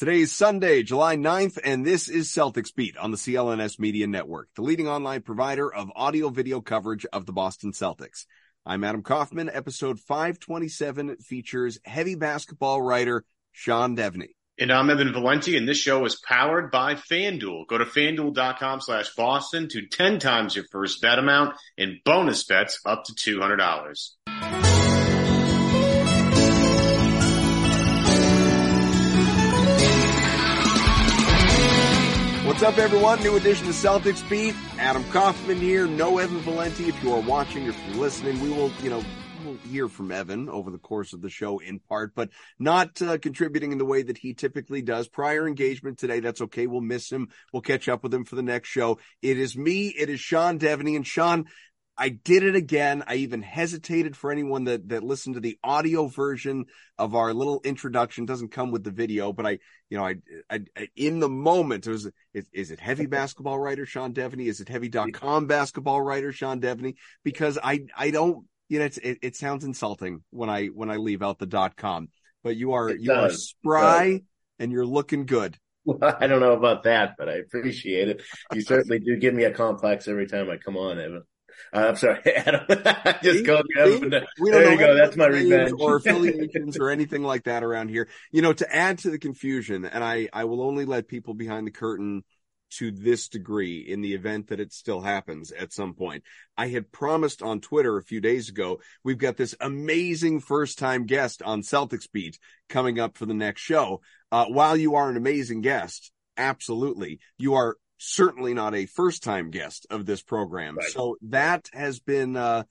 Today is Sunday, July 9th, and this is Celtics Beat on the CLNS Media Network, the leading online provider of audio video coverage of the Boston Celtics. I'm Adam Kaufman. Episode 527 features heavy basketball writer Sean Deveney. And I'm Evan Valenti, and this show is powered by FanDuel. Go to fanduel.com slash Boston to 10 times your first bet amount and bonus bets up to $200. What's up, everyone? New edition of Celtics Beat. Adam Kaufman here. No Evan Valenti. If you are watching, or if you're listening, we will, you know, we'll hear from Evan over the course of the show in part, but not uh, contributing in the way that he typically does. Prior engagement today. That's okay. We'll miss him. We'll catch up with him for the next show. It is me. It is Sean Deveney. And Sean, I did it again. I even hesitated for anyone that, that listened to the audio version of our little introduction. It doesn't come with the video, but I, you know, I, I, I in the moment, it was, is, is it heavy basketball writer Sean Deveney? Is it heavy.com basketball writer Sean Deveney? Because I, I don't, you know, it's, it, it sounds insulting when I, when I leave out the dot com, but you are, It you are does. spry and you're looking good. Well, I don't know about that, but I appreciate it. You certainly do give me a complex every time I come on, Evan. Uh, I'm sorry, Adam. Just go Evan. We don't There know you go. That's my revenge. or affiliations or anything like that around here. You know, to add to the confusion, and I, I will only let people behind the curtain to this degree in the event that it still happens at some point. I had promised on Twitter a few days ago, we've got this amazing first time guest on Celtics Beat coming up for the next show. Uh, while you are an amazing guest, absolutely, you are certainly not a first time guest of this program. Right. So that has been, uh,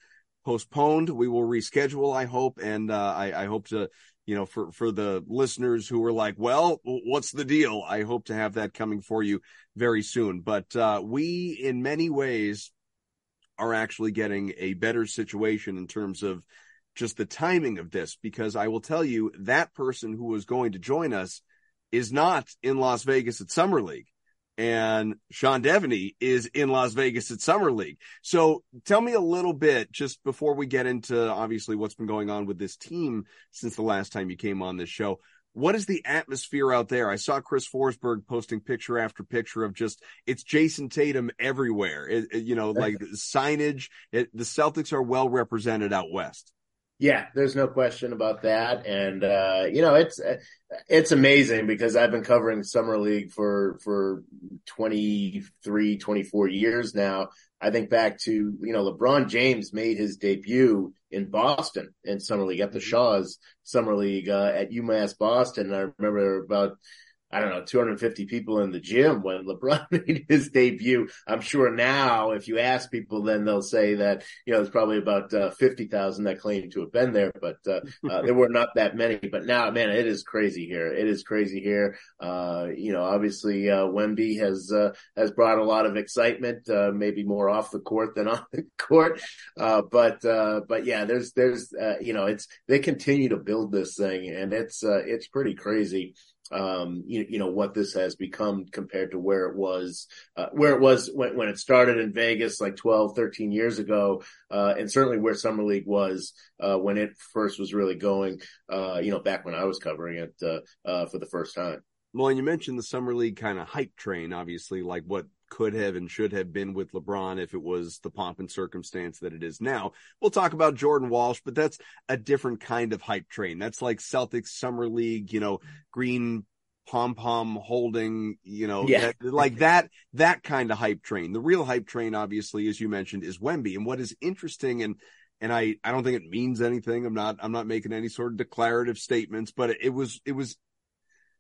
postponed. We will reschedule, I hope. And, uh, I, I hope to, you know, for, for the listeners who were like, well, what's the deal? I hope to have that coming for you very soon. But, uh, we in many ways are actually getting a better situation in terms of just the timing of this, because I will tell you that person who was going to join us is not in Las Vegas at Summer League and Sean Deveney is in Las Vegas at Summer League. So tell me a little bit just before we get into obviously what's been going on with this team since the last time you came on this show. What is the atmosphere out there? I saw Chris Forsberg posting picture after picture of just it's Jayson Tatum everywhere. It, it- you know, like signage. It, the Celtics are well represented out west. Yeah, there's no question about that. And, uh, you know, it's, it's amazing because I've been covering summer league for, for 23, 24 years now. I think back to, you know, LeBron James made his debut in Boston in summer league at the Shaw's summer league, uh, at UMass Boston. I remember about, I don't know, 250 people in the gym when LeBron made his debut. I'm sure now, if you ask people, then they'll say that, you know, it's probably about uh, 50,000 that claim to have been there, but uh, uh, there were not that many. But now, man, it is crazy here. It is crazy here. Uh, you know, obviously, uh, Wemby has, uh, has brought a lot of excitement, uh, maybe more off the court than on the court. Uh, but, uh, but yeah, there's, there's, you know, it's, they continue to build this thing and it's, it's pretty crazy um, you, you know, what this has become compared to where it was, uh, where it was when, when it started in Vegas like 12, 13 years ago. Uh, and certainly where Summer League was, uh, when it first was really going, uh, you know, back when I was covering it, uh, uh, for the first time. Well, and you mentioned the summer league kind of hype train, obviously, like what could have and should have been with LeBron if it was the pomp and circumstance that it is now. We'll talk about Jordan Walsh, but that's a different kind of hype train. That's like Celtics summer league, you know, green pom pom holding, you know, Yeah. that, like that, that kind of hype train. The real hype train, obviously, as you mentioned, is Wemby. And what is interesting and and I, I don't think it means anything. I'm not, I'm not making any sort of declarative statements, but it was, it was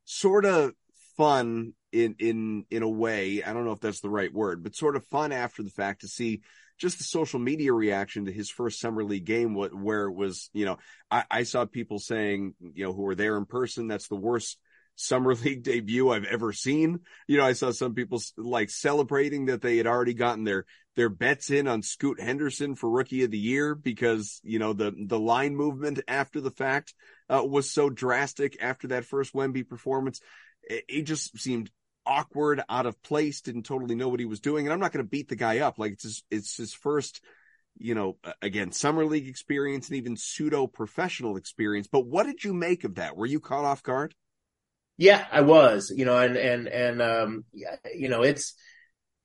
sort of fun in in in a way i don't know if that's the right word but sort of fun after the fact to see just the social media reaction to his first summer league game wh- where it was you know I, I saw people saying you know who were there in person that's the worst summer league debut i've ever seen you know i saw some people like celebrating that they had already gotten their their bets in on scoot henderson for rookie of the year because you know the the line movement after the fact uh, was so drastic after that first Wemby performance. It, it just seemed awkward, out of place, didn't totally know what he was doing. And I'm not going to beat the guy up. Like it's his, it's his first, you know, again, summer league experience and even pseudo professional experience. But what did you make of that? Were you caught off guard? Yeah, I was, you know, and, and, and, um, you know, it's,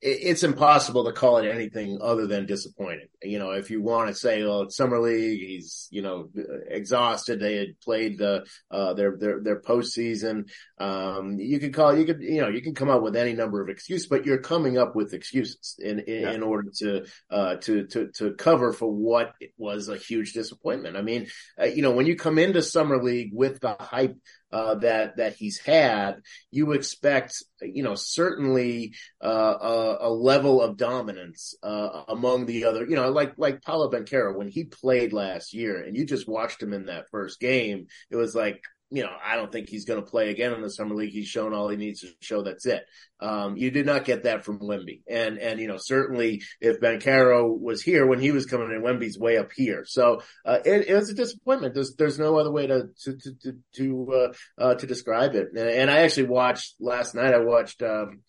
it's impossible to call it anything other than disappointing. You know, if you want to say, well, it's summer league, he's, you know, exhausted. They had played the, uh, their, their, their postseason. Um, you could call, you could, you know, you can come up with any number of excuses, but you're coming up with excuses in, in, yeah. in order to, uh, to, to, to cover for what was a huge disappointment. I mean, uh, you know, when you come into summer league with the hype uh, that that he's had, you expect, you know, certainly uh, a, a, level of dominance uh, among the other, you know, like like Paolo Banchero when he played last year, and you just watched him in that first game. It was like, you know, I don't think he's going to play again in the summer league. He's shown all he needs to show. That's it. Um, you did not get that from Wemby. And, and, you know, certainly if Banchero was here when he was coming in, Wemby's way up here. So, uh, it, it was a disappointment. There's, there's no other way to, to, to, to, uh, uh, to describe it. And, and, I actually watched last night, I watched, um,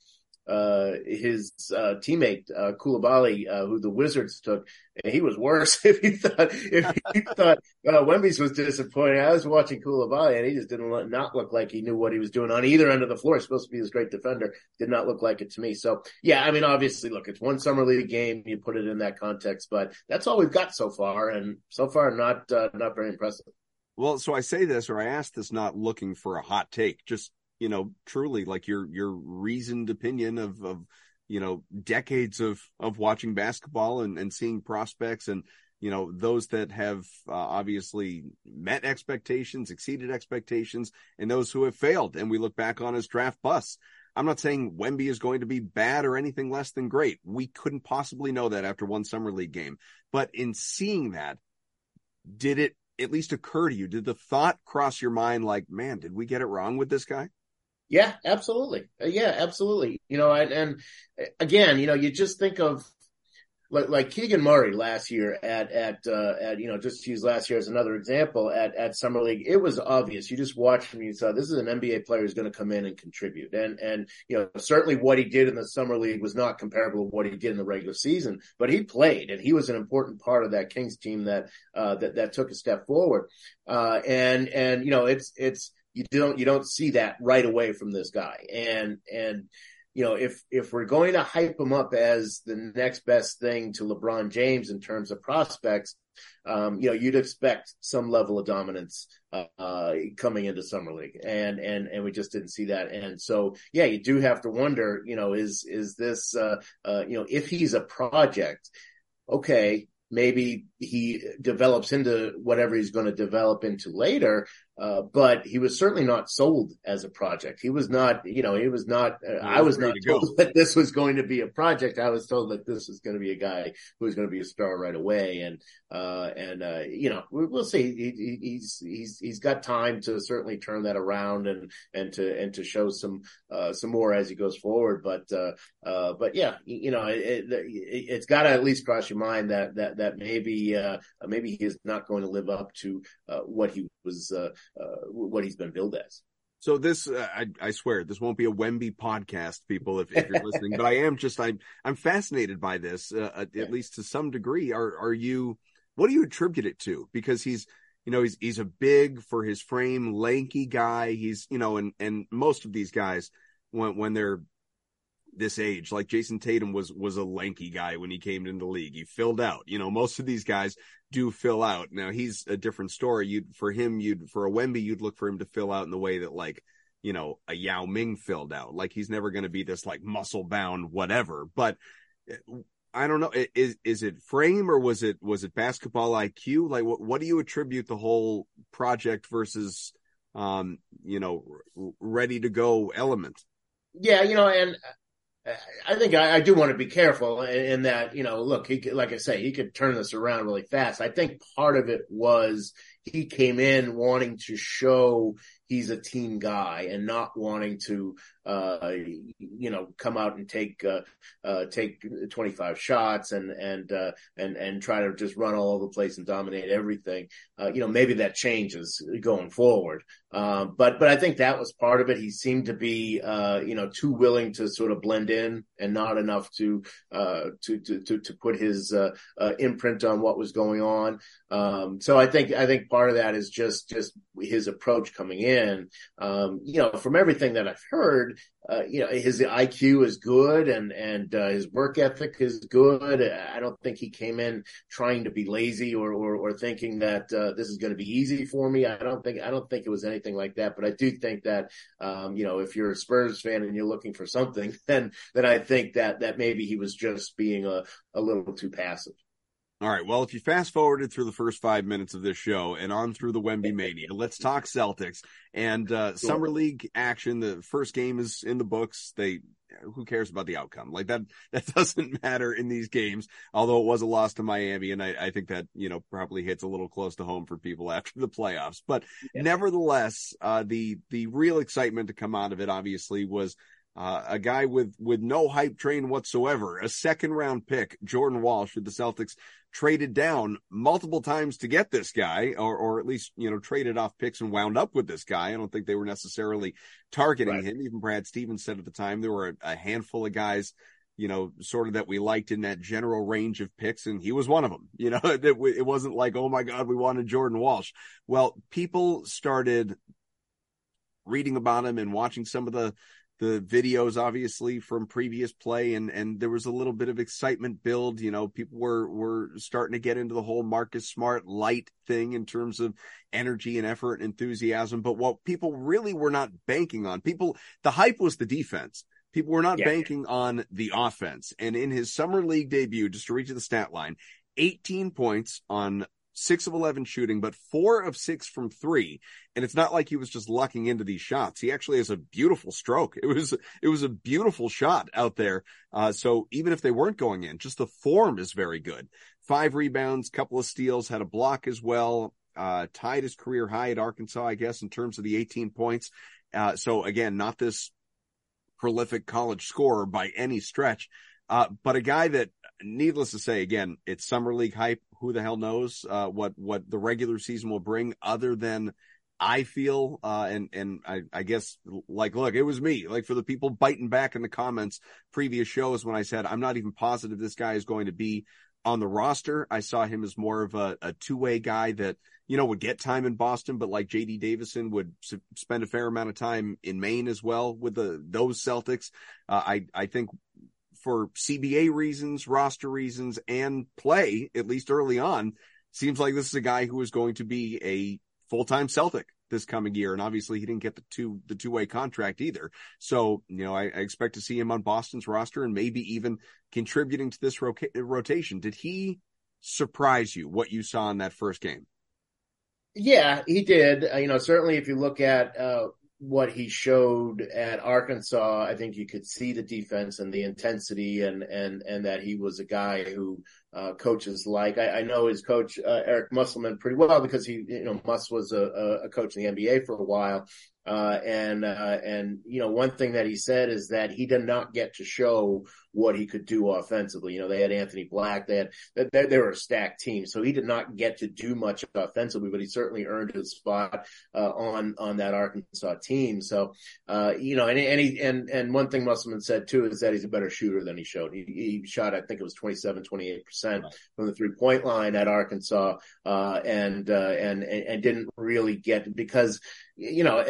uh, his uh, teammate uh, Coulibaly, uh, who the Wizards took, and he was worse. if he thought if he thought uh, Wemby's was disappointing, I was watching Coulibaly, and he just didn't look, not look like he knew what he was doing on either end of the floor. He's supposed to be this great defender, did not look like it to me. So yeah, I mean, obviously, look, it's one summer league game. You put it in that context, but that's all we've got so far, and so far not uh, not very impressive. Well, so I say this, or I ask this, not looking for a hot take, just you know, truly like your your reasoned opinion of of you know decades of of watching basketball and and seeing prospects and you know those that have uh, obviously met expectations, exceeded expectations, and those who have failed, and we look back on as draft busts. I'm not saying Wemby is going to be bad or anything less than great. We couldn't possibly know that after one summer league game. But in seeing that, did it at least occur to you? Did the thought cross your mind like, man, did we get it wrong with this guy? Yeah, absolutely. Uh, yeah, absolutely. You know, and, and again, you know, you just think of like, like Keegan Murray last year at, at, uh, at, you know, just use last year as another example at, at Summer League, it was obvious. You just watched him, you saw this is an NBA player who's going to come in and contribute. And, and, you know, certainly what he did in the Summer League was not comparable to what he did in the regular season, but he played and he was an important part of that Kings team that, uh, that, that took a step forward. Uh, and, and, you know, it's, it's, you don't you don't see that right away from this guy. And and you know if if we're going to hype him up as the next best thing to LeBron James in terms of prospects, um, you know you'd expect some level of dominance uh, coming into summer league, and and and we just didn't see that. And so yeah, you do have to wonder, you know, is is this uh, uh you know if he's a project, okay, maybe he develops into whatever he's going to develop into later. Uh, but he was certainly not sold as a project. He was not, you know, he was not, uh, I was not told go. that this was going to be a project. I was told that this was going to be a guy who was going to be a star right away. And, uh, and, uh, you know, we, will see. He, he's, he's, he's got time to certainly turn that around and, and to, and to show some, uh, some more as he goes forward. But, uh, but yeah, you know, it, it, has got to at least cross your mind that, that, that maybe, maybe he is not going to live up to, what he was, uh, what he's been billed as. So this, uh, I, I, swear, this won't be a Wemby podcast, people, if, if you're listening. but I am just, I'm, I'm fascinated by this, uh, at, at least to some degree. Are, are you? What do you attribute it to? Because he's, you know, he's he's a big for his frame, lanky guy. He's, you know, and and most of these guys, when when they're this age. Like Jayson Tatum was was a lanky guy when he came into the league. He filled out. You know, most of these guys do fill out. Now he's a different story. You'd for him, you'd for a Wemby, you'd look for him to fill out in the way that like you know a Yao Ming filled out. Like he's never going to be this like muscle bound whatever. But I don't know. Is is it frame or was it was it basketball IQ? Like what what do you attribute the whole project versus um you know ready to go element? Yeah, you know, and I think I, I, do want to be careful in, in, that, you know, look, he could, like I say, he could turn this around really fast. I think part of it was he came in wanting to show he's a team guy and not wanting to, uh, you know, come out and take, uh, uh, take 25 shots and, and, uh, and, and try to just run all over the place and dominate everything. Uh, you know, maybe that changes going forward. Uh, but, but I think that was part of it. He seemed to be, you know, too willing to sort of blend in and not enough to, to, to, to, to put his, imprint on what was going on. Um, so I think, I think part of that is just, just his approach coming in in. Um, you know, from everything that I've heard, uh, you know, his IQ is good and, and, uh, his work ethic is good. I don't think he came in trying to be lazy or, or, or thinking that, uh, this is going to be easy for me. I don't think, I don't think it was anything like that, but I do think that, um, you know, if you're a Spurs fan and you're looking for something, then, then I think that, that maybe he was just being a, a little too passive. All right. Well, if you fast forwarded through the first five minutes of this show and on through the Wemby Mania, let's talk Celtics and uh, sure. summer league action. The first game is in the books. They who cares about the outcome? Like that that doesn't matter in these games. Although it was a loss to Miami, and I, I think that you know probably hits a little close to home for people after the playoffs. But yeah. nevertheless, uh, the the real excitement to come out of it obviously was uh, a guy with with no hype train whatsoever, a second round pick, Jordan Walsh, who the Celtics traded down multiple times to get this guy, or or at least you know traded off picks and wound up with this guy. I don't think they were necessarily targeting right. him. Even Brad Stevens said at the time there were a, a handful of guys you know, sort of that we liked in that general range of picks, and he was one of them. You know, it, it, wasn't like, oh my God, we wanted Jordan Walsh. Well, people started reading about him and watching some of the the videos obviously from previous play and and there was a little bit of excitement build you know people were were starting to get into the whole Marcus Smart light thing in terms of energy and effort and enthusiasm but what people really were not banking on people the hype was the defense people were not yeah. banking on the offense and in his summer league debut just to reach the stat line 18 points on six of 11 shooting, but four of six from three. And it's not like he was just lucking into these shots. He actually has a beautiful stroke. It was, it was a beautiful shot out there. Uh, so even if they weren't going in, just the form is very good. Five rebounds, couple of steals, had a block as well. Uh, tied his career high at Arkansas, I guess, in terms of the 18 points. Uh, so again, not this prolific college scorer by any stretch. Uh, but a guy that, needless to say, again, it's summer league hype who the hell knows uh, what what the regular season will bring, other than I feel uh, and and I, I guess like look, it was me. Like for the people biting back in the comments previous shows when I said I'm not even positive this guy is going to be on the roster. I saw him as more of a, a two way guy that you know would get time in Boston, but like J.D. Davison would s- spend a fair amount of time in Maine as well with the those Celtics. Uh, I I think for CBA reasons, roster reasons, and play, at least early on, seems like this is a guy who is going to be a full-time Celtic this coming year. And obviously he didn't get the two, the two-way contract either. So, you know, I, I expect to see him on Boston's roster and maybe even contributing to this rotation. Did he surprise you what you saw in that first game? Yeah, he did. Uh, you know, certainly if you look at, uh, what he showed at Arkansas, I think you could see the defense and the intensity and, and, and that he was a guy who, uh, coaches like. I, I, know his coach, uh, Eric Musselman pretty well because he, you know, Muss was a, a coach in the NBA for a while. Uh, and, uh, and, you know, one thing that he said is that he did not get to show what he could do offensively. You know, they had Anthony Black, they had, they, they were a stacked team. So he did not get to do much offensively, but he certainly earned his spot, uh, on, on that Arkansas team. So, uh, you know, and, and he, and, and one thing Musselman said too is that he's a better shooter than he showed. He, he shot, I think it was 27, 28% from the three point line at Arkansas, uh, and, uh, and, and didn't really get because, you know,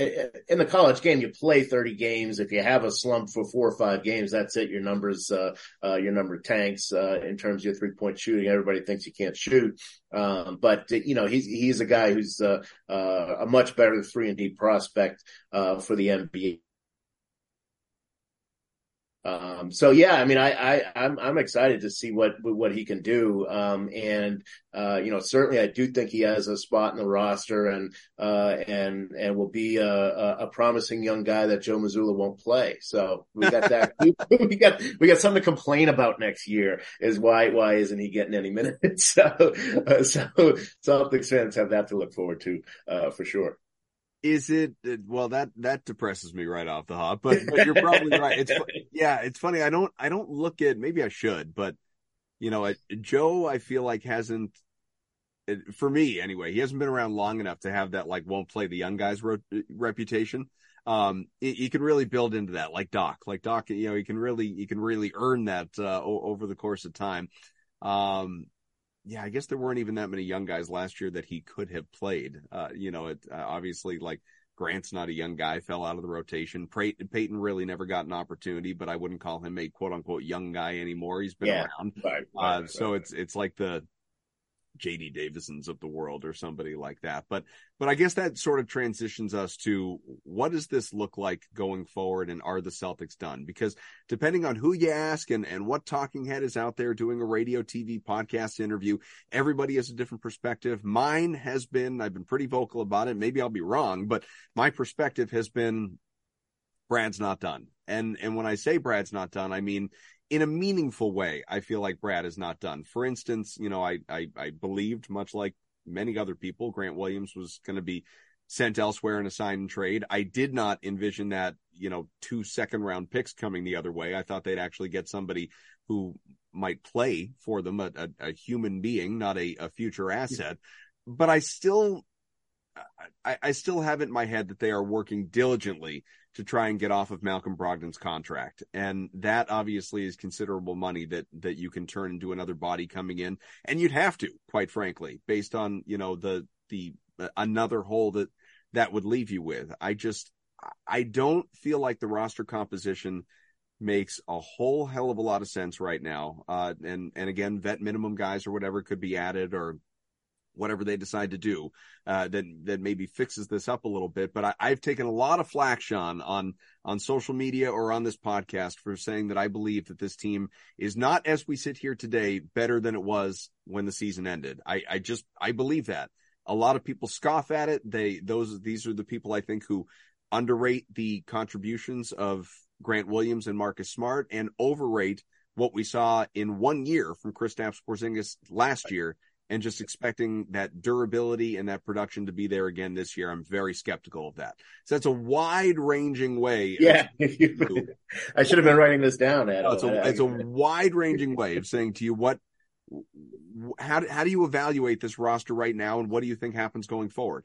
in the college game, you play 30 games. If you have a slump for four or five games, that's it. Your numbers, uh, uh, your number tanks, uh, in terms of your three point shooting. Everybody thinks you can't shoot. Um, but, you know, he's, he's a guy who's, uh, uh, a much better three and D prospect, uh, for the NBA um, so yeah, I mean, I, I, I'm, I'm excited to see what, what he can do. Um, and, uh, you know, certainly I do think he has a spot in the roster and, uh, and, and will be a, a promising young guy that Joe Mazzulla won't play. So we got that. we got, we got something to complain about next year is why, why isn't he getting any minutes? so, uh, so Celtics fans have that to look forward to, uh, for sure is it well that that depresses me right off the hop but, but you're probably right. It's yeah it's funny. I don't i don't look at maybe i should but you know joe i feel like hasn't for me anyway he hasn't been around long enough to have that like won't play the young guys reputation. Um you can really build into that like doc like doc you know you can really you can really earn that uh, over the course of time. Um yeah, I guess there weren't even that many young guys last year that he could have played. Uh, you know, it uh, obviously like Grant's not a young guy, fell out of the rotation. Peyton, Peyton really never got an opportunity, but I wouldn't call him a quote unquote young guy anymore. He's been yeah, around. Right, right, uh, right, so it's, it's like the, JD Davisons of the world or somebody like that. But but I guess that sort of transitions us to what does this look like going forward and are the Celtics done? Because depending on who you ask and, and what talking head is out there doing a radio, TV, podcast interview, everybody has a different perspective. Mine has been, I've been pretty vocal about it. Maybe I'll be wrong, but my perspective has been Brad's not done. And and when I say Brad's not done, I mean in a meaningful way, I feel like Brad is not done. For instance, you know, I, I, I believed much like many other people, Grant Williams was going to be sent elsewhere in a sign and trade. I did not envision that, you know, two second round picks coming the other way. I thought they'd actually get somebody who might play for them, a, a, a human being, not a, a future asset. But I still, I, I still have it in my head that they are working diligently to try and get off of Malcolm Brogdon's contract. And that obviously is considerable money that, that you can turn into another body coming in. And you'd have to, quite frankly, based on, you know, the, the, uh, another hole that, that would leave you with. I just, I don't feel like the roster composition makes a whole hell of a lot of sense right now. Uh, and, and again, vet minimum guys or whatever could be added or, whatever they decide to do uh, that that maybe fixes this up a little bit. But I, have taken a lot of flack, Sean, on on social media or on this podcast for saying that I believe that this team is not, as we sit here today, better than it was when the season ended. I, I just I believe that. A lot of people scoff at it. They those these are the people I think who underrate the contributions of Grant Williams and Marcus Smart and overrate what we saw in one year from Kristaps Porzingis last year and just expecting that durability and that production to be there again this year. I'm very skeptical of that. So that's a wide ranging way. Yeah. I should have been writing this down. No, it's a, it's a wide ranging way of saying to you what, how, how do you evaluate this roster right now? And what do you think happens going forward?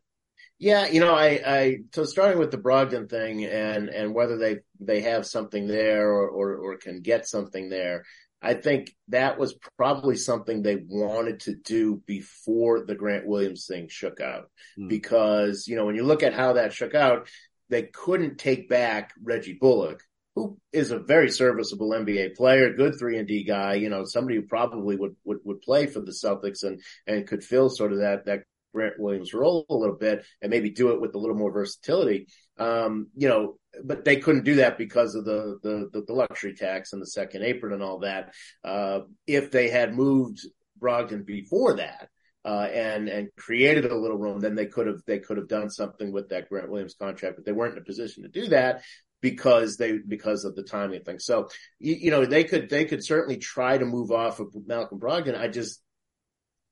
Yeah, you know, I, I, so starting with the Brogdon thing and, and whether they, they have something there or, or, or can get something there. I think that was probably something they wanted to do before the Grant Williams thing shook out. Mm. Because, you know, when you look at how that shook out, they couldn't take back Reggie Bullock, who is a very serviceable NBA player, good three and D guy, you know, somebody who probably would, would, would play for the Celtics and, and could fill sort of that, that Grant Williams role a little bit and maybe do it with a little more versatility. Um, you know, but they couldn't do that because of the, the, the luxury tax and the second apron and all that. Uh, if they had moved Brogdon before that, uh, and and created a little room, then they could have they could have done something with that Grant Williams contract, but they weren't in a position to do that because they because of the timing thing. So you, you know they could they could certainly try to move off of Malcolm Brogdon. I just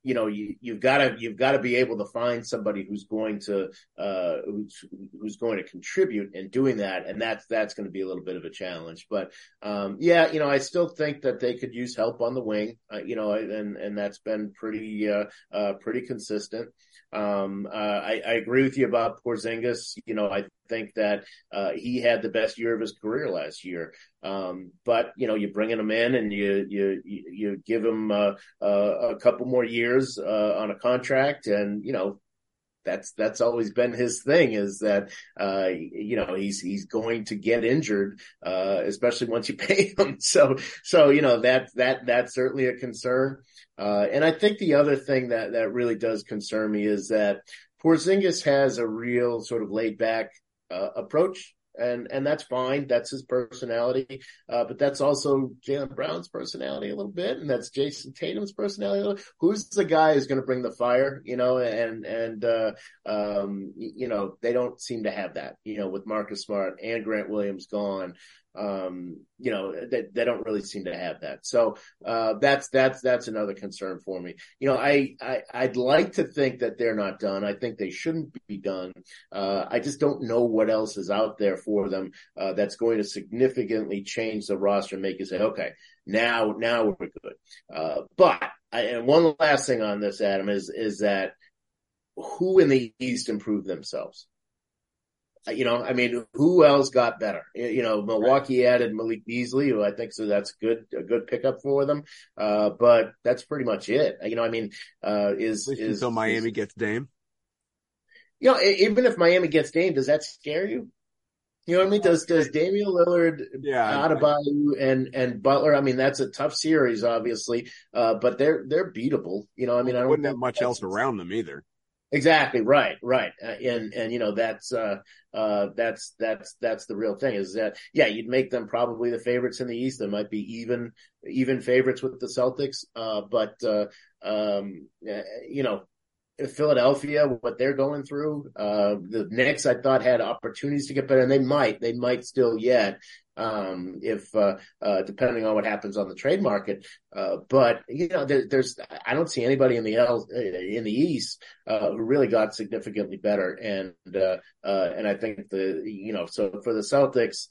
you know you you've got to you've got to be able to find somebody who's going to uh who's who's going to contribute in doing that and that's that's going to be a little bit of a challenge but um yeah you know I still think that they could use help on the wing uh, you know and and that's been pretty uh, uh pretty consistent um, uh, I, I, agree with you about Porzingis. You know, I think that uh, he had the best year of his career last year. Um, but you know, you're bringing him in and you you you give him uh, uh, a couple more years uh, on a contract, and you know. That's that's always been his thing is that uh, you know he's he's going to get injured uh, especially once you pay him so so you know that that that's certainly a concern uh, and I think the other thing that that really does concern me is that Porzingis has a real sort of laid back uh, approach and and that's fine. That's his personality. Uh, but that's also Jaylen Brown's personality a little bit, and that's Jayson Tatum's personality. Who's the guy who's going to bring the fire? You know, and and uh, um, you know they don't seem to have that. You know, with Marcus Smart and Grant Williams gone, um, you know, they, they don't really seem to have that. So, uh, that's, that's, that's another concern for me. You know, I, I, I'd like to think that they're not done. I think they shouldn't be done. Uh, I just don't know what else is out there for them, uh, that's going to significantly change the roster and make you say, okay, now, now we're good. Uh, but, I, and one last thing on this, Adam, is, is that who in the East improved themselves? You know, I mean, who else got better? You know, Milwaukee right. added Malik Beasley, who I think so that's good, a good pickup for them. Uh, but that's pretty much it. You know, I mean, uh, is, is until Miami is, gets Dame. you know, even if Miami gets Dame, does that scare you? You know what I mean? Does does Damian Lillard, yeah, Adebayo, and and Butler? I mean, that's a tough series, obviously, uh, but they're they're beatable. You know, I mean, I wouldn't have much else around them either. Exactly right, right, uh, and and you know that's uh, uh, that's that's that's the real thing is that yeah you'd make them probably the favorites in the East. They might be even even favorites with the Celtics, uh, but uh, um, you know Philadelphia, what they're going through. Uh, the Knicks, I thought, had opportunities to get better, and they might, they might still yet, um, if uh, uh, depending on what happens on the trade market. Uh, but you know, there, there's, I don't see anybody in the L in the East uh, who really got significantly better, and uh, and I think the, you know, so for the Celtics.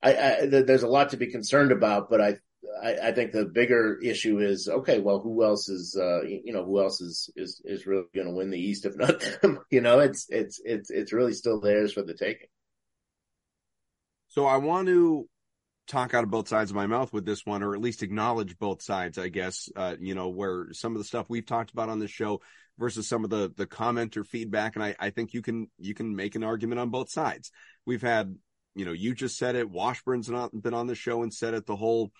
I, I, there's a lot to be concerned about, but I I, I, think the bigger issue is okay. Well, who else is uh, you know who else is is is really going to win the East if not them? you know, it's it's it's it's really still theirs for the taking. So I want to talk out of both sides of my mouth with this one, or at least acknowledge both sides. I guess uh, you know where some of the stuff we've talked about on the show versus some of the the comment or feedback, and I I think you can you can make an argument on both sides. We've had you know you just said it. Washburn's not been on the show and said it. The whole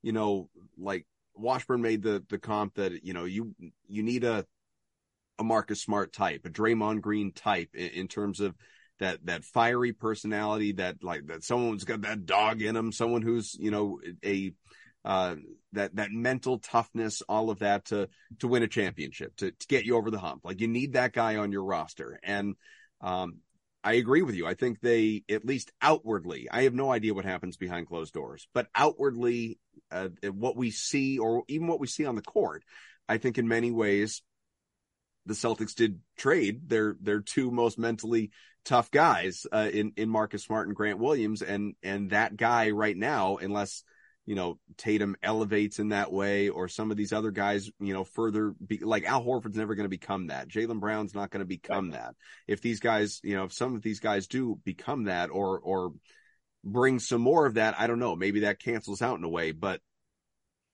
you know, like Washburn made the the comp that you know you you need a a Marcus Smart type, a Draymond Green type in, in terms of that that fiery personality, that like that someone's got that dog in them, someone who's you know a uh, that that mental toughness, all of that to to win a championship, to to get you over the hump. Like you need that guy on your roster, and um, I agree with you. I think they, at least outwardly, I have no idea what happens behind closed doors, but outwardly, uh, what we see, or even what we see on the court, I think in many ways, the Celtics did trade their their two most mentally tough guys uh, in in Marcus Smart and Grant Williams, and and that guy right now, unless you know, Tatum elevates in that way, or some of these other guys, you know, further be, like Al Horford's never going to become that. Jaylen Brown's not going to become right. that. If these guys, you know, if some of these guys do become that or, or bring some more of that, I don't know, maybe that cancels out in a way, but,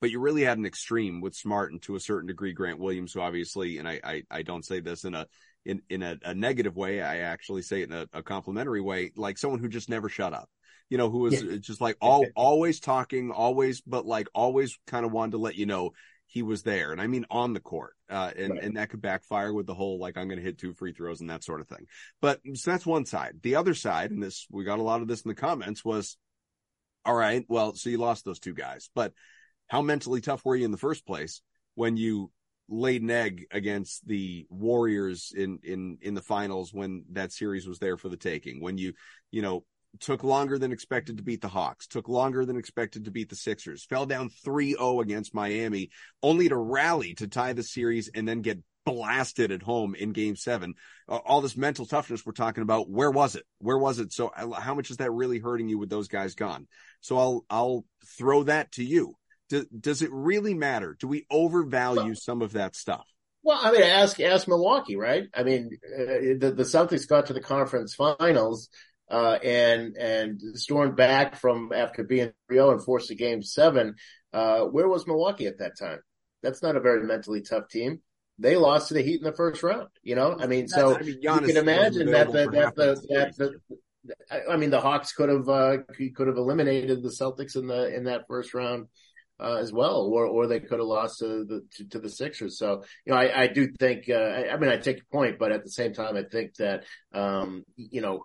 but you really had an extreme with Smart and to a certain degree, Grant Williams, who obviously, and I, I, I don't say this in a, in, in a, a negative way. I actually say it in a, a complimentary way, like someone who just never shut up you know, who was yeah. just like all always talking, always, but like always kind of wanted to let you know he was there. And I mean on the court. Uh, and, right. and that could backfire with the whole like I'm gonna hit two free throws and that sort of thing. But so that's one side. The other side, and this we got a lot of this in the comments, was all right, well, so you lost those two guys, but how mentally tough were you in the first place when you laid an egg against the Warriors in in in the finals when that series was there for the taking. When you you know took longer than expected to beat the Hawks, took longer than expected to beat the Sixers, fell down 3-0 against Miami, only to rally to tie the series and then get blasted at home in game seven. Uh, all this mental toughness we're talking about, where was it? Where was it? So how much is that really hurting you with those guys gone? So I'll, I'll throw that to you. Do, does it really matter? Do we overvalue some of that stuff? Well, I mean, ask ask Milwaukee, right? I mean, uh, the, the Celtics got to the conference finals uh, and and stormed back from after being 3-0 and forced a game seven. Uh, where was Milwaukee at that time? That's not a very mentally tough team. They lost to the Heat in the first round. You know, I mean, so I mean, you can imagine that the, that the, that the, I mean, the Hawks could have uh, could have eliminated the Celtics in the in that first round. Uh, as well, or or they could have lost to the to, to, the Sixers. So you know, I, I do think. Uh, I, I, mean, I take your point, but at the same time, I think that um, you know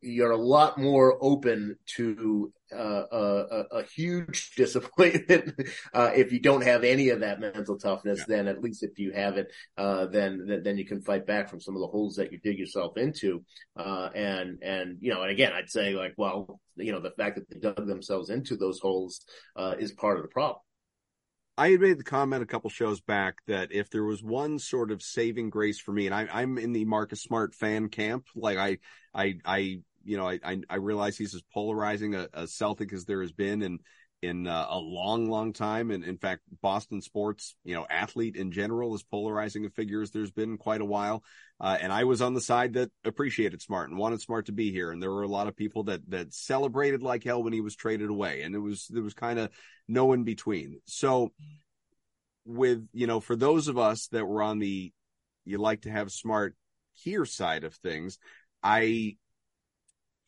you're a lot more open to uh, a, a, huge disappointment uh, if you don't have any of that mental toughness. Yeah. Then at least if you have it, uh, then then you can fight back from some of the holes that you dig yourself into. Uh, and and you know, and again, I'd say like, well, you know, the fact that they dug themselves into those holes uh, is part of the problem. I had made the comment a couple shows back that if there was one sort of saving grace for me, and I, am in the Marcus Smart fan camp, like I, I, I you know, I, I, I realize he's as polarizing a, a, Celtic as there has been in, in uh, a long, long time. And in fact, Boston sports, you know, athlete in general is polarizing a figure as there's been quite a while. Uh, and I was on the side that appreciated Smart and wanted Smart to be here. And there were a lot of people that, that celebrated like hell when he was traded away. And it was, there was kind of no in between. So with, you know, for those of us that were on the you like to have smart here side of things. I,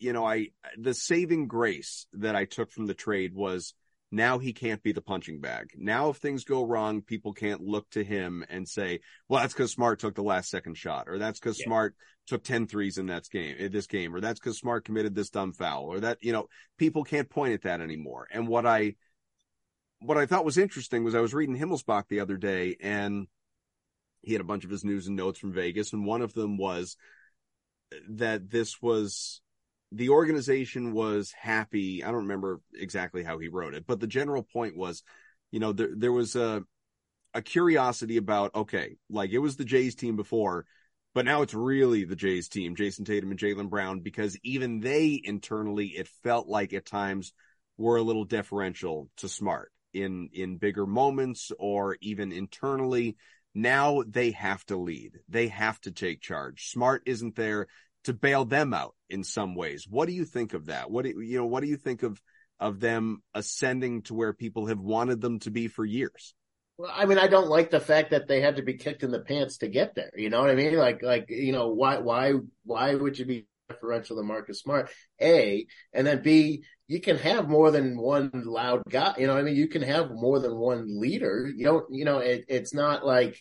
you know, I, the saving grace that I took from the trade was now he can't be the punching bag. Now, if things go wrong, people can't look to him and say, well, that's because Smart took the last second shot, or that's because yeah. Smart took 10 threes in that game, in this game, or that's because Smart committed this dumb foul, or that, you know, people can't point at that anymore. And what I, what I thought was interesting was I was reading Himmelsbach the other day and he had a bunch of his news and notes from Vegas. And one of them was that this was the organization was happy. I don't remember exactly how he wrote it, but the general point was, you know, there, there was a, a curiosity about, okay, like it was the Jays team before, but now it's really the Jays team, Jayson Tatum and Jaylen Brown, because even they internally, it felt like at times were a little deferential to Smart in in bigger moments or even internally. Now they have to lead. They have to take charge. Smart isn't there to bail them out in some ways what do you think of that what do you know what do you think of of them ascending to where people have wanted them to be for years well, I mean, I don't like the fact that they had to be kicked in the pants to get there. You know what I mean? Like, like, you know, why, why, why would you be deferential to Marcus Smart? A, and then B, you can have more than one loud guy. You know, I mean, you can have more than one leader. You don't, you know, it, it's not like,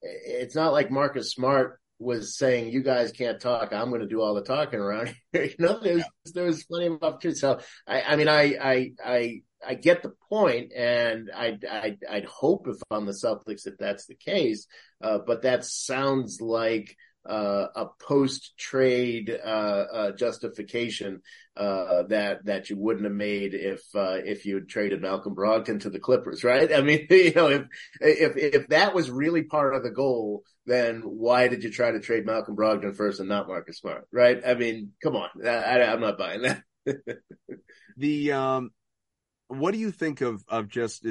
it's not like Marcus Smart was saying, you guys can't talk. I'm going to do all the talking around here. you know, there's, yeah. there's plenty of opportunity. So I, I mean, I, I, I, I get the point and I'd, I'd, I'd hope if I'm the Celtics that that's the case. Uh, but that sounds like, uh, a post trade uh, uh, justification uh, that that you wouldn't have made if uh, if you had traded Malcolm Brogdon to the Clippers, right? I mean, you know, if if if that was really part of the goal, then why did you try to trade Malcolm Brogdon first and not Marcus Smart, right? I mean, come on, I, I'm not buying that. the um, what do you think of of just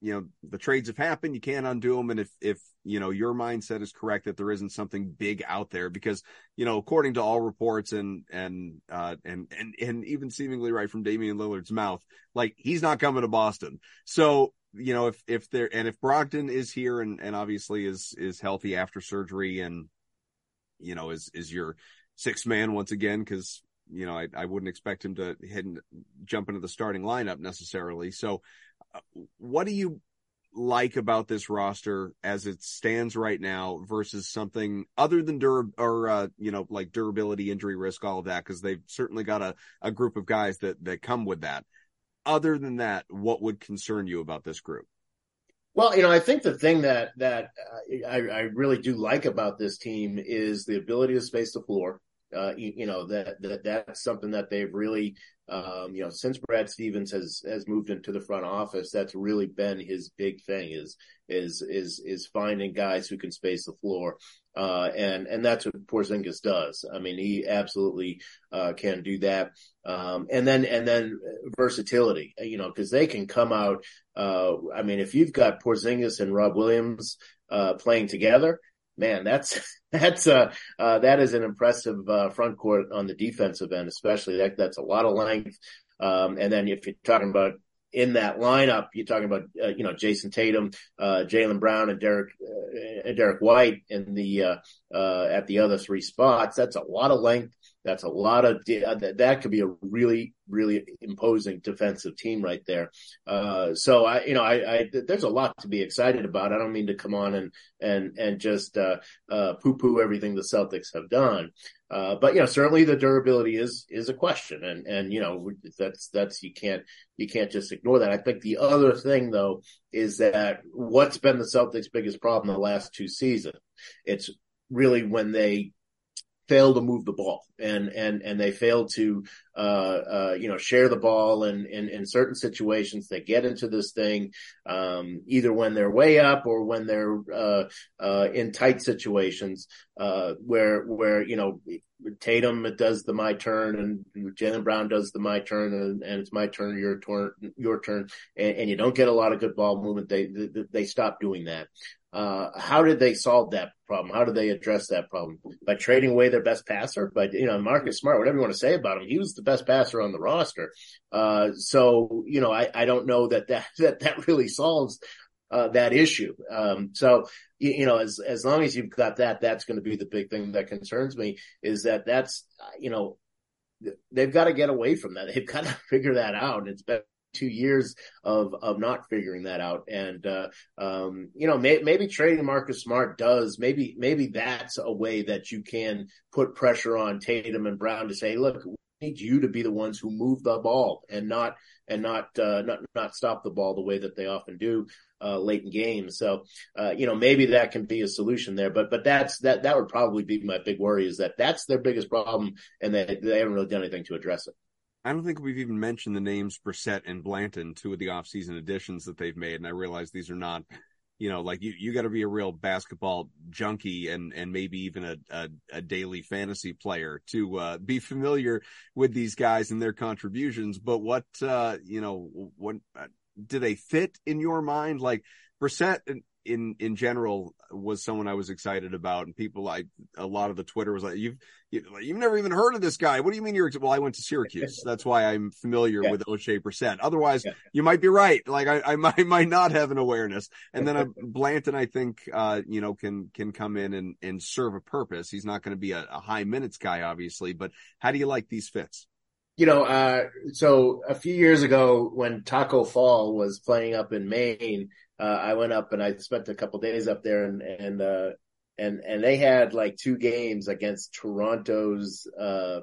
you know the trades have happened you can't undo them and if if you know your mindset is correct that there isn't something big out there because you know according to all reports and and uh and and and even seemingly right from Damian Lillard's mouth like he's not coming to Boston. So you know if if there and if Brogdon is here and and obviously is is healthy after surgery and you know is is your sixth man once again because you know I, I wouldn't expect him to hit and jump into the starting lineup necessarily. So what do you like about this roster as it stands right now versus something other than dur or uh, you know like durability, injury risk, all of that? Because they've certainly got a, a group of guys that that come with that. Other than that, what would concern you about this group? Well, you know, I think the thing that that uh, I, I really do like about this team is the ability to space the floor. Uh, you, you, know that, that that's something that they've really um, you know, since Brad Stevens has has moved into the front office, that's really been his big thing is is is is finding guys who can space the floor, uh, and and that's what Porzingis does. I mean, he absolutely uh, can do that. Um, and then and then versatility, you know, because they can come out. Uh, I mean, if you've got Porzingis and Rob Williams uh, playing together, man, that's that's uh, uh, that is an impressive uh, front court on the defensive end, especially that that's a lot of length. Um, and then if you're talking about in that lineup, you're talking about uh, you know Jayson Tatum, uh, Jaylen Brown, and Derek uh, Derrick White in the uh, uh, at the other three spots. That's a lot of length. That's a lot of uh, that could be a really really imposing defensive team right there. so I you know I, I, there's a lot to be excited about. I don't mean to come on and and and just uh, uh, poo poo everything the Celtics have done. Uh, but you know, certainly the durability is is a question, and and you know that's that's you can't you can't just ignore that. I think the other thing though is that what's been the Celtics' biggest problem the last two seasons? It's really when they fail to move the ball and and and they fail to uh, uh, you know share the ball and in, in certain situations. They get into this thing um, either when they're way up or when they're uh, uh in tight situations uh, where where you know Tatum does the my turn and Jaylen Brown does the my turn and, and, it's my turn your turn your turn and, and, you don't get a lot of good ball movement. They they, they stop doing that uh, how did they solve that problem? How did they address that problem? By trading away their best passer? By, you know, Marcus Smart, whatever you want to say about him, he was the best passer on the roster. Uh, so, you know, I, I don't know that that, that, that really solves uh, that issue. Um, so you, you, know, as as long as you've got that, that's going to be the big thing that concerns me. Is that that's you know they've got to get away from that. They've got to figure that out. It's been two years of of not figuring that out. And uh, um, you know, may, maybe trading Marcus Smart does. Maybe maybe that's a way that you can put pressure on Tatum and Brown to say, look, we need you to be the ones who move the ball and not and not uh, not not stop the ball the way that they often do uh, late in games. So uh, you know maybe that can be a solution there. But but that's that that would probably be my big worry is that that's their biggest problem and that they haven't really done anything to address it. I don't think we've even mentioned the names Brissett and Banton, two of the offseason additions that they've made. And I realize these are not, you know, like you, you got to be a real basketball junkie and, and maybe even a, a, a daily fantasy player to, uh, be familiar with these guys and their contributions. But what, uh, you know, what, uh, do they fit in your mind? Like Brissett in in general was someone I was excited about, and people like a lot of the Twitter was like, "You've you, have you have never even heard of this guy? What do you mean you're?" Well, I went to Syracuse. That's why I'm familiar yeah. with Oshae Brissett. Otherwise, yeah. you might be right. Like I, I might, might not have an awareness. And then a, Banton, I think, uh, you know, can can come in and and serve a purpose. He's not going to be a, a high minutes guy, obviously, but how do you like these fits? You know, uh, so a few years ago when Taco Fall was playing up in Maine, uh, I went up and I spent a couple days up there and, and, uh, and, and they had like two games against Toronto's, uh,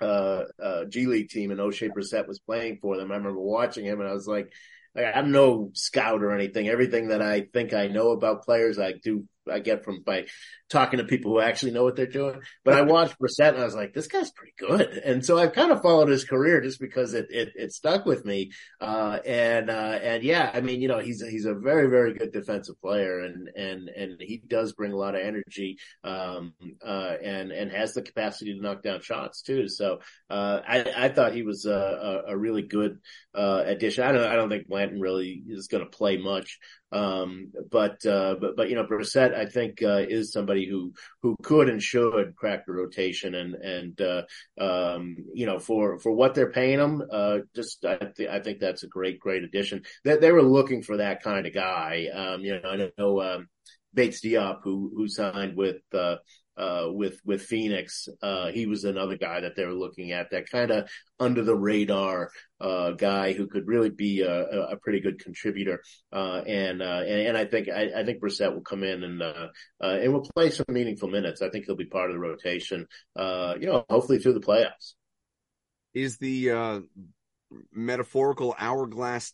uh, uh, G League team and Oshae Brissett was playing for them. I remember watching him and I was like, I'm no scout or anything. Everything that I think I know about players, I do I get from by talking to people who actually know what they're doing. But I watched Brissett and I was like, this guy's pretty good. And so I've kind of followed his career just because it, it, it stuck with me. Uh, and, uh, and yeah, I mean, you know, he's, he's a very, very good defensive player and, and, and he does bring a lot of energy, um, uh, and, and has the capacity to knock down shots too. So, uh, I, I thought he was a, a, really good, uh, addition. I don't, I don't think Banton really is going to play much. Um, but, uh, but, but, you know, Brissett, I think, uh, is somebody who, who could and should crack the rotation and, and, uh, um, you know, for, for what they're paying him, uh, just, I, th- I think that's a great, great addition. They, they were looking for that kind of guy. Um, you know, I know, um, Bates Diop, who, who signed with, uh, uh, with with Phoenix. Uh, he was another guy that they were looking at, that kind of under the radar uh, guy who could really be a, a pretty good contributor. Uh, and, uh, and, and I think I, I, think Brissett will come in and uh, and will play some meaningful minutes. I think he'll be part of the rotation. you know, hopefully through the playoffs. Is the metaphorical hourglass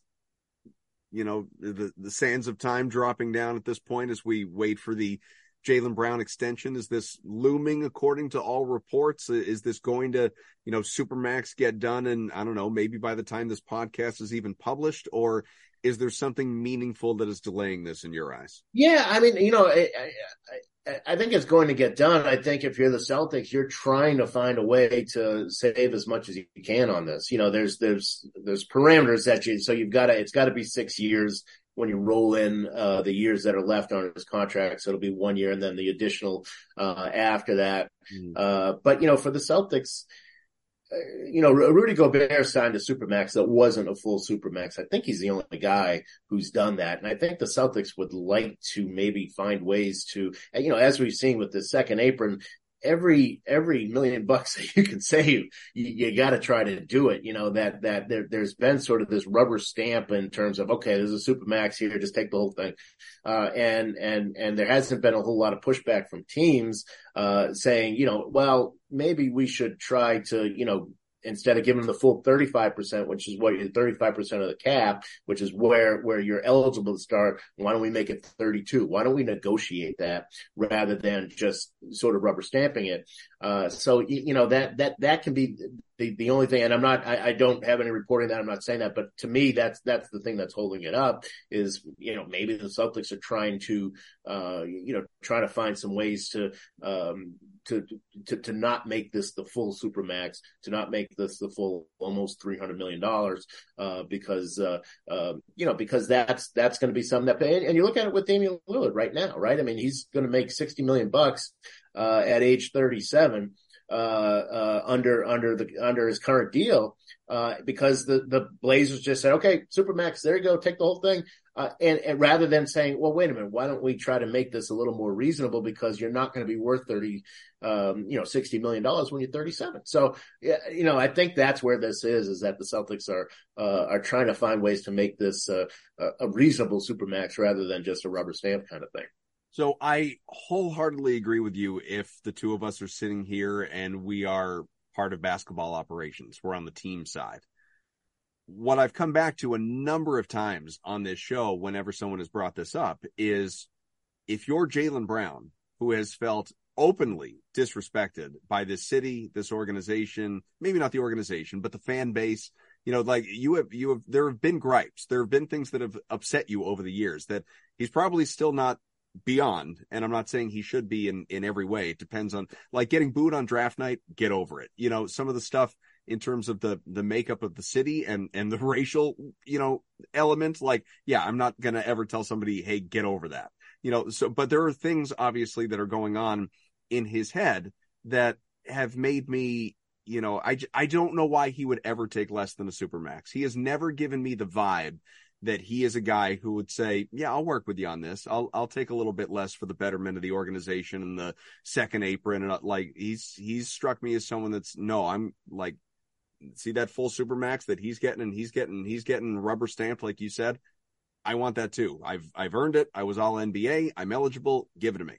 you know the the sands of time dropping down at this point as we wait for the Jaylen Brown extension? Is this looming according to all reports? Is this going to, you know, Supermax get done? And I don't know, maybe by the time this podcast is even published, or is there something meaningful that is delaying this in your eyes? Yeah. I mean, you know, I, I, I think it's going to get done. I think if you're the Celtics, you're trying to find a way to save as much as you can on this. You know, there's, there's, there's parameters that you, so you've got to, it's got to be six years when you roll in uh, the years that are left on his contract. So it'll be one year and then the additional uh, after that. Mm. Uh, but you know, for the Celtics, uh, you know, Rudy Gobert signed a supermax that wasn't a full supermax. I think he's the only guy who's done that, and I think the Celtics would like to maybe find ways to, you know, as we've seen with the second apron, every every million bucks that you can save, you, you got to try to do it. You know that that there, there's been sort of this rubber stamp in terms of okay, there's a super max here, just take the whole thing, uh, and and and there hasn't been a whole lot of pushback from teams uh, saying you know well maybe we should try to you know instead of giving them the full 35%, which is what 35% of the cap, which is where, where you're eligible to start. Why don't we make it 32? Why don't we negotiate that rather than just sort of rubber stamping it? Uh, so, you know, that, that, that can be the, the only thing, and I'm not, I, I, don't have any reporting that I'm not saying that, but to me, that's, that's the thing that's holding it up is, you know, maybe the Celtics are trying to, uh, you know, trying to find some ways to, um, to, to, to not make this the full super max, to not make this the full almost $300 million, uh, because, uh, uh, you know, because that's, that's going to be something that, and, and you look at it with Damian Lillard right now, right? I mean, he's going to make 60 million bucks, uh, at age 37 uh, uh, under under the under his current deal uh, because the the Blazers just said, okay, Supermax, there you go, take the whole thing. uh, and, and, rather than saying, well, wait a minute, why don't we try to make this a little more reasonable because you're not going to be worth 30, um, you know, 60 million dollars when you're 37. So, you know, I think that's where this is, is that the Celtics are, uh, are trying to find ways to make this, a reasonable supermax rather than just a rubber stamp kind of thing. So I wholeheartedly agree with you if the two of us are sitting here and we are part of basketball operations. We're on the team side. What I've come back to a number of times on this show, whenever someone has brought this up, is if you're Jaylen Brown, who has felt openly disrespected by this city, this organization, maybe not the organization, but the fan base, you know, like you have, you have, there have been gripes. There have been things that have upset you over the years that he's probably still not beyond, and I'm not saying he should be in in every way. It depends on like getting booed on draft night, get over it. You know, some of the stuff in terms of the the makeup of the city and and the racial, you know, element, like, yeah, I'm not gonna ever tell somebody, hey, get over that. You know, so but there are things obviously that are going on in his head that have made me you know, I, I don't know why he would ever take less than a supermax. He has never given me the vibe that he is a guy who would say, "Yeah, I'll work with you on this. I'll I'll take a little bit less for the betterment of the organization and the second apron." And uh, like he's he's struck me as someone that's no, I'm like, see that full super max that he's getting and he's getting he's getting rubber stamped like you said. I want that too. I've I've earned it. I was all NBA. I'm eligible. Give it to me.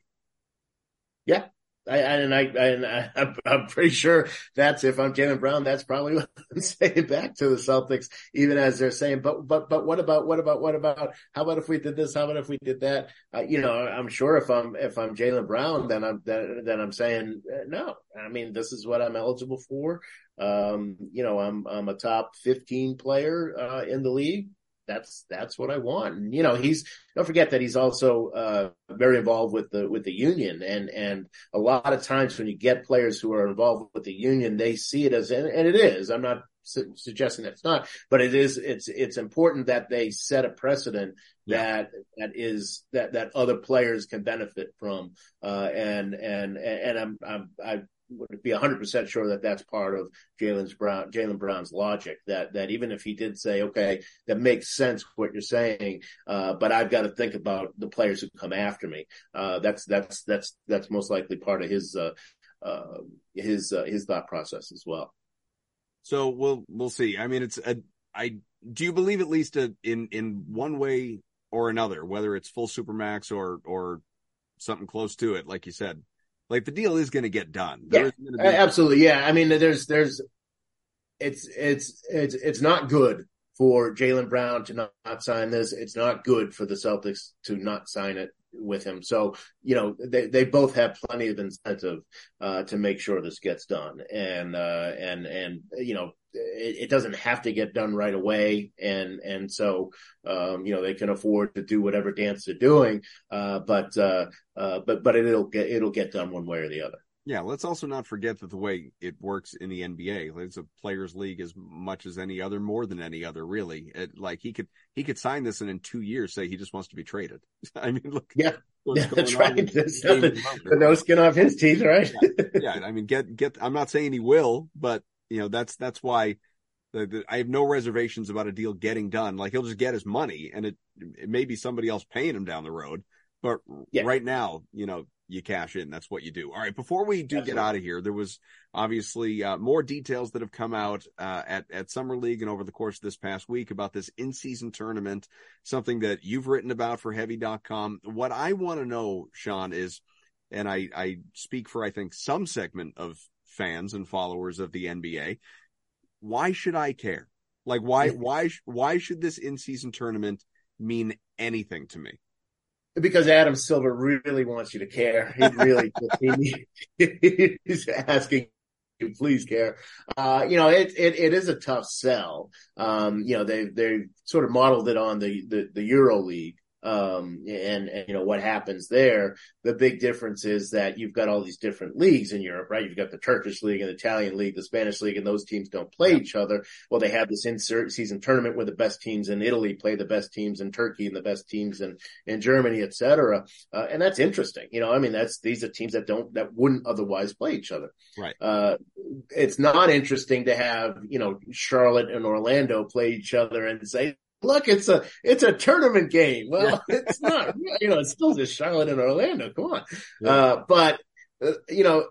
Yeah, I, and I, and I, I'm, I'm pretty sure that's if I'm Jaylen Brown, that's probably what I'm saying back to the Celtics, even as they're saying, but, but, but what about, what about, what about, how about if we did this? How about if we did that? Uh, you know, I'm sure if I'm, if I'm Jaylen Brown, then I'm, then, then I'm saying, uh, no, I mean, this is what I'm eligible for. Um, you know, I'm, I'm a top 15 player, uh, in the league that's that's what I want. And you know, he's don't forget that he's also uh, very involved with the with the union, and and a lot of times when you get players who are involved with the union, they see it as and, and it is. I'm not su- suggesting that it's not, but it is. It's it's important that they set a precedent yeah. that that is that that other players can benefit from. Uh, and and and I'm I'm I would be 100% sure that that's part of Jaylen's Brown, Jaylen Brown's logic that, that even if he did say, okay, that makes sense what you're saying, uh, but I've got to think about the players who come after me. Uh, that's, that's, that's, that's most likely part of his, uh, uh his, uh, his thought process as well. So we'll, we'll see. I mean, it's a, I, do you believe at least a, in, in one way or another, whether it's full supermax or, or something close to it, like you said, like the deal is going to get done. There yeah, be- absolutely. Yeah. I mean, there's, there's, it's, it's, it's, it's not good for Jaylen Brown to not, not sign this. It's not good for the Celtics to not sign it with him. So, you know, they, they both have plenty of incentive, uh, to make sure this gets done. And, uh, and, and, you know, it, it, doesn't have to get done right away. And, and so, um, you know, they can afford to do whatever dance they're doing. Uh, but, uh, uh, but, but it'll get, it'll get done one way or the other. Yeah, let's also not forget that the way it works in the NBA, it's a players' league as much as any other, more than any other, really. It, like he could he could sign this and in two years say he just wants to be traded. I mean, look, yeah, yeah that's right. There's nothing, no skin off his teeth, right? yeah, yeah, I mean, get get. I'm not saying he will, but you know that's that's why the, the, I have no reservations about a deal getting done. Like he'll just get his money, and it it may be somebody else paying him down the road. But yeah. right now, you know, you cash in. That's what you do. All right. Before we do Absolutely. get out of here, there was obviously uh, more details that have come out uh, at at summer league and over the course of this past week about this in season tournament. Something that you've written about for Heavy.com. What I want to know, Sean, is, and I I speak for I think some segment of fans and followers of the NBA. Why should I care? Like why why why should this in season tournament mean anything to me? Because Adam Silver really wants you to care. He really he, he's asking you please care. Uh, you know, it, it, it is a tough sell. Um, you know, they, they sort of modeled it on the, the, the Euro League um, and, and, you know, what happens there. The big difference is that you've got all these different leagues in Europe, right? You've got the Turkish league and the Italian league, the Spanish league, and those teams don't play each other. Well, they have this insert season tournament where the best teams in Italy play the best teams in Turkey and the best teams in, in Germany, et cetera. Uh, and that's interesting. You know, I mean, that's, these are teams that don't, that wouldn't otherwise play each other. Right. Uh, it's not interesting to have, you know, Charlotte and Orlando play each other and say, look, it's a it's a tournament game. Well, yeah. it's not. You know, it's still just Charlotte and Orlando. Come on, yeah. uh, but uh, you know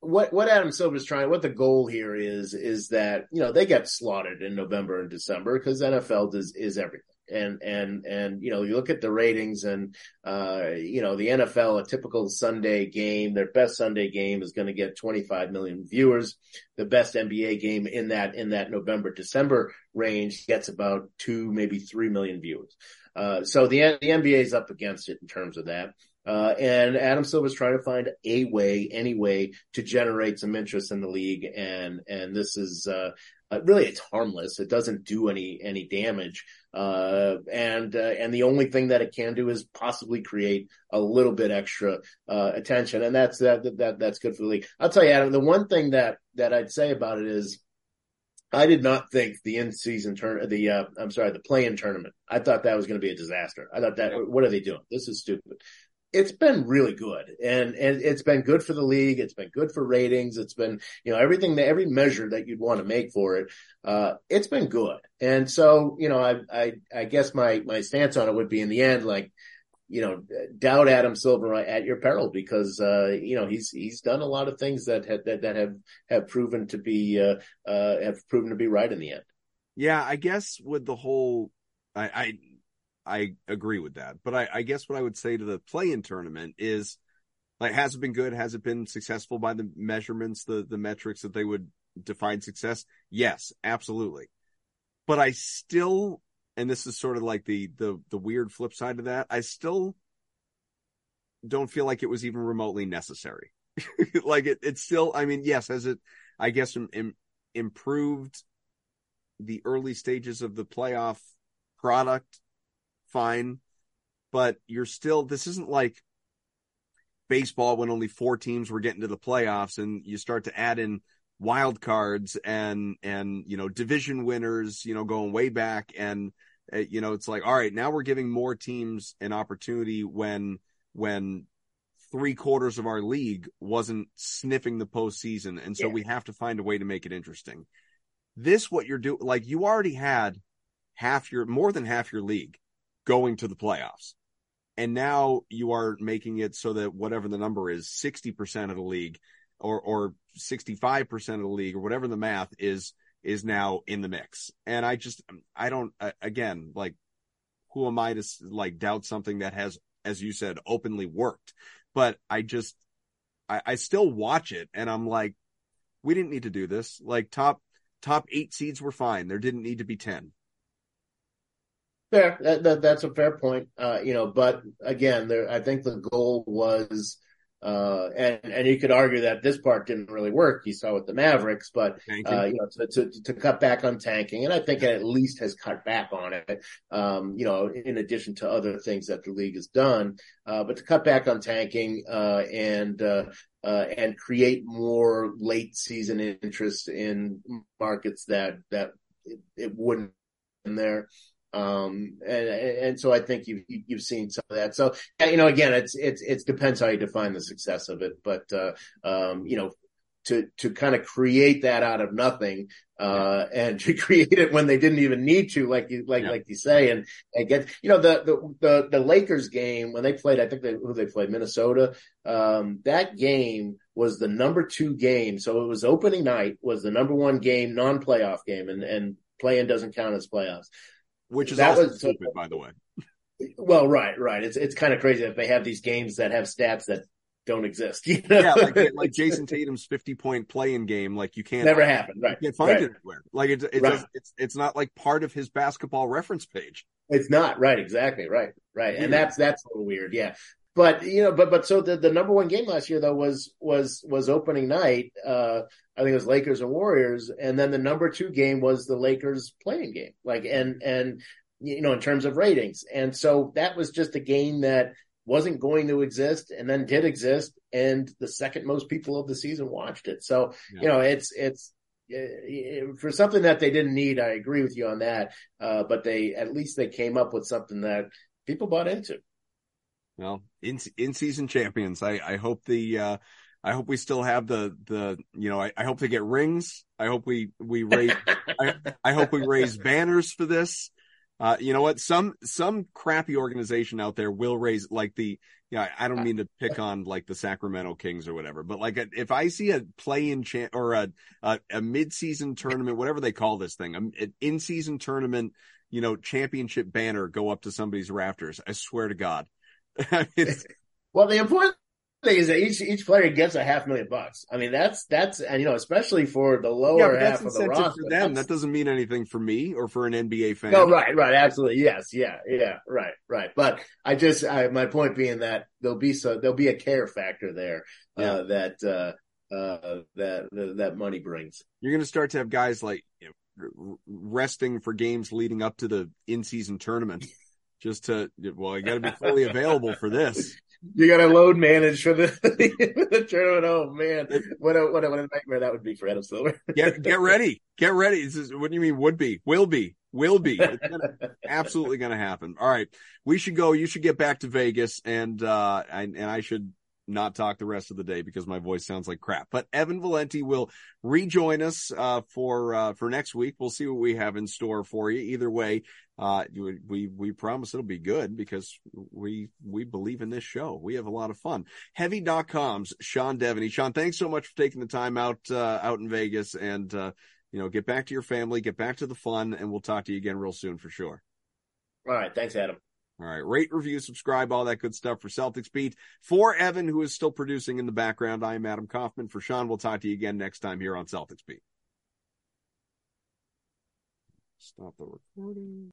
what what Adam Silver's trying, what the goal here is, is that you know they get slaughtered in November and December because NFL is is everything and and and you know you look at the ratings and uh you know the NFL a typical Sunday game their best Sunday game is going to get 25 million viewers. The best NBA game in that in that November December range gets about 2 maybe 3 million viewers. Uh so the the NBA is up against it in terms of that. Uh, and Adam Silver is trying to find a way, any way to generate some interest in the league. And, and this is, uh, uh, really it's harmless. It doesn't do any, any damage. Uh, and, uh, and the only thing that it can do is possibly create a little bit extra, uh, attention. And that's, that, that, that's good for the league. I'll tell you, Adam, the one thing that, that I'd say about it is, I did not think the in season turn, the, uh, I'm sorry, the play in tournament. I thought that was going to be a disaster. I thought that, what are they doing? This is stupid it's been really good and, and it's been good for the league. It's been good for ratings. It's been, you know, everything that every measure that you'd want to make for it. Uh, it's been good. And so, you know, I, I, I guess my, my stance on it would be in the end, like, you know, doubt Adam Silver at your peril because, uh, you know, he's, he's done a lot of things that have, that, that have, have proven to be, uh, uh, have proven to be right in the end. Yeah. I guess with the whole, I, I I agree with that. But I, I guess what I would say to the play-in tournament is, like, has it been good? Has it been successful by the measurements, the the metrics that they would define success? Yes, absolutely. But I still, and this is sort of like the the the weird flip side of that. I still don't feel like it was even remotely necessary. like it, it's still. I mean, yes, has it? I guess Im, Im, improved the early stages of the playoff product fine, but you're still, this isn't like baseball when only four teams were getting to the playoffs and you start to add in wild cards and, and, you know, division winners, you know, going way back. And, uh, you know, it's like, all right, now we're giving more teams an opportunity when, when three quarters of our league wasn't sniffing the postseason. And so yeah. we have to find a way to make it interesting. This, what you're doing, like you already had half your, more than half your league going to the playoffs. And now you are making it so that whatever the number is, 60% of the league or, or 65% of the league or whatever the math is, is now in the mix. And I just, I don't, again, like, who am I to like doubt something that has, as you said, openly worked? But I just, I, I still watch it and I'm like, we didn't need to do this. Like top, top eight seeds were fine. There didn't need to be 10. Fair. That, that, that's a fair point. Uh, you know, but again, there, I think the goal was, uh, and, and you could argue that this part didn't really work. You saw with the Mavericks, but, uh, you know, to, to, to, cut back on tanking. And I think it at least has cut back on it. Um, you know, in addition to other things that the league has done, uh, but to cut back on tanking, uh, and, uh, uh, and create more late season interest in markets that, that it, it wouldn't in there. Um, and, and so I think you've, you've seen some of that. So, you know, again, it's, it's, it depends how you define the success of it, but, uh, um, you know, to, to kind of create that out of nothing, uh, and to create it when they didn't even need to, like you, like, yeah. like you say, and, and get, you know, the, the, the, the Lakers game when they played, I think they, who they played, Minnesota, um, that game was the number two game. So it was opening night was the number one game, non-playoff game and, and play-in doesn't count as playoffs which is that also was, uh, stupid, by the way. Well, right, right. It's it's kind of crazy that they have these games that have stats that don't exist. You know? Yeah, like like Jayson Tatum's fifty point play-in game. Like you can't never happen. Right, you can't find right. it anywhere. Like it, it right. it's it's not like part of his basketball reference page. It's not right. Exactly. Right. Right. And that's that's a little weird. Yeah. But you know, but but so the, the number one game last year though was was was opening night. Uh, I think it was Lakers and Warriors, and then the number two game was the Lakers play-in game. Like and and you know in terms of ratings, and so that was just a game that wasn't going to exist and then did exist, and the second most people of the season watched it. So yeah. you know it's it's for something that they didn't need, I agree with you on that. Uh, but they, at least they came up with something that people bought into. Well, in in season champions. I I hope the uh, I hope we still have the the you know I, I hope they get rings. I hope we we raise I, I hope we raise banners for this. Uh, you know what? Some some crappy organization out there will raise like the. Yeah, I don't mean to pick on like the Sacramento Kings or whatever, but like if I see a play-in cha- or a, a a mid-season tournament, whatever they call this thing, an in-season tournament, you know, championship banner go up to somebody's rafters, I swear to God. well, the important thing is that each each player gets a half million bucks. I mean, that's that's and you know, especially for the lower yeah, half of the roster. For them, that doesn't mean anything for me or for an NBA fan. No, right, right, absolutely, yes, yeah, yeah, right, right. But I just, I, my point being that there'll be so there'll be a care factor there uh, yeah. that uh, uh, that that money brings. You're going to start to have guys like you know, resting for games leading up to the in season tournament. just to well, I got to be fully available for this you got to load manage for the, the tournament. Oh man, what a, what a what a nightmare that would be for Adam Silver. get get ready, get ready. This is what do you mean? Would be, will be, will be. It's gonna, absolutely going to happen. All right, we should go. You should get back to Vegas, and uh, and, and I should not talk the rest of the day because my voice sounds like crap. But Evan Valenti will rejoin us uh, for uh, for next week. We'll see what we have in store for you. Either way, uh, we we promise it'll be good because we we believe in this show. We have a lot of fun. Heavy.com's Sean Deveney. Sean, thanks so much for taking the time out uh, out in Vegas and uh, you know get back to your family, get back to the fun, and we'll talk to you again real soon for sure. All right, thanks, Adam. All right. Rate, review, subscribe, all that good stuff for Celtics Beat. For Evan, who is still producing in the background, I am Adam Kaufman. For Sean, we'll talk to you again next time here on Celtics Beat. Stop the recording.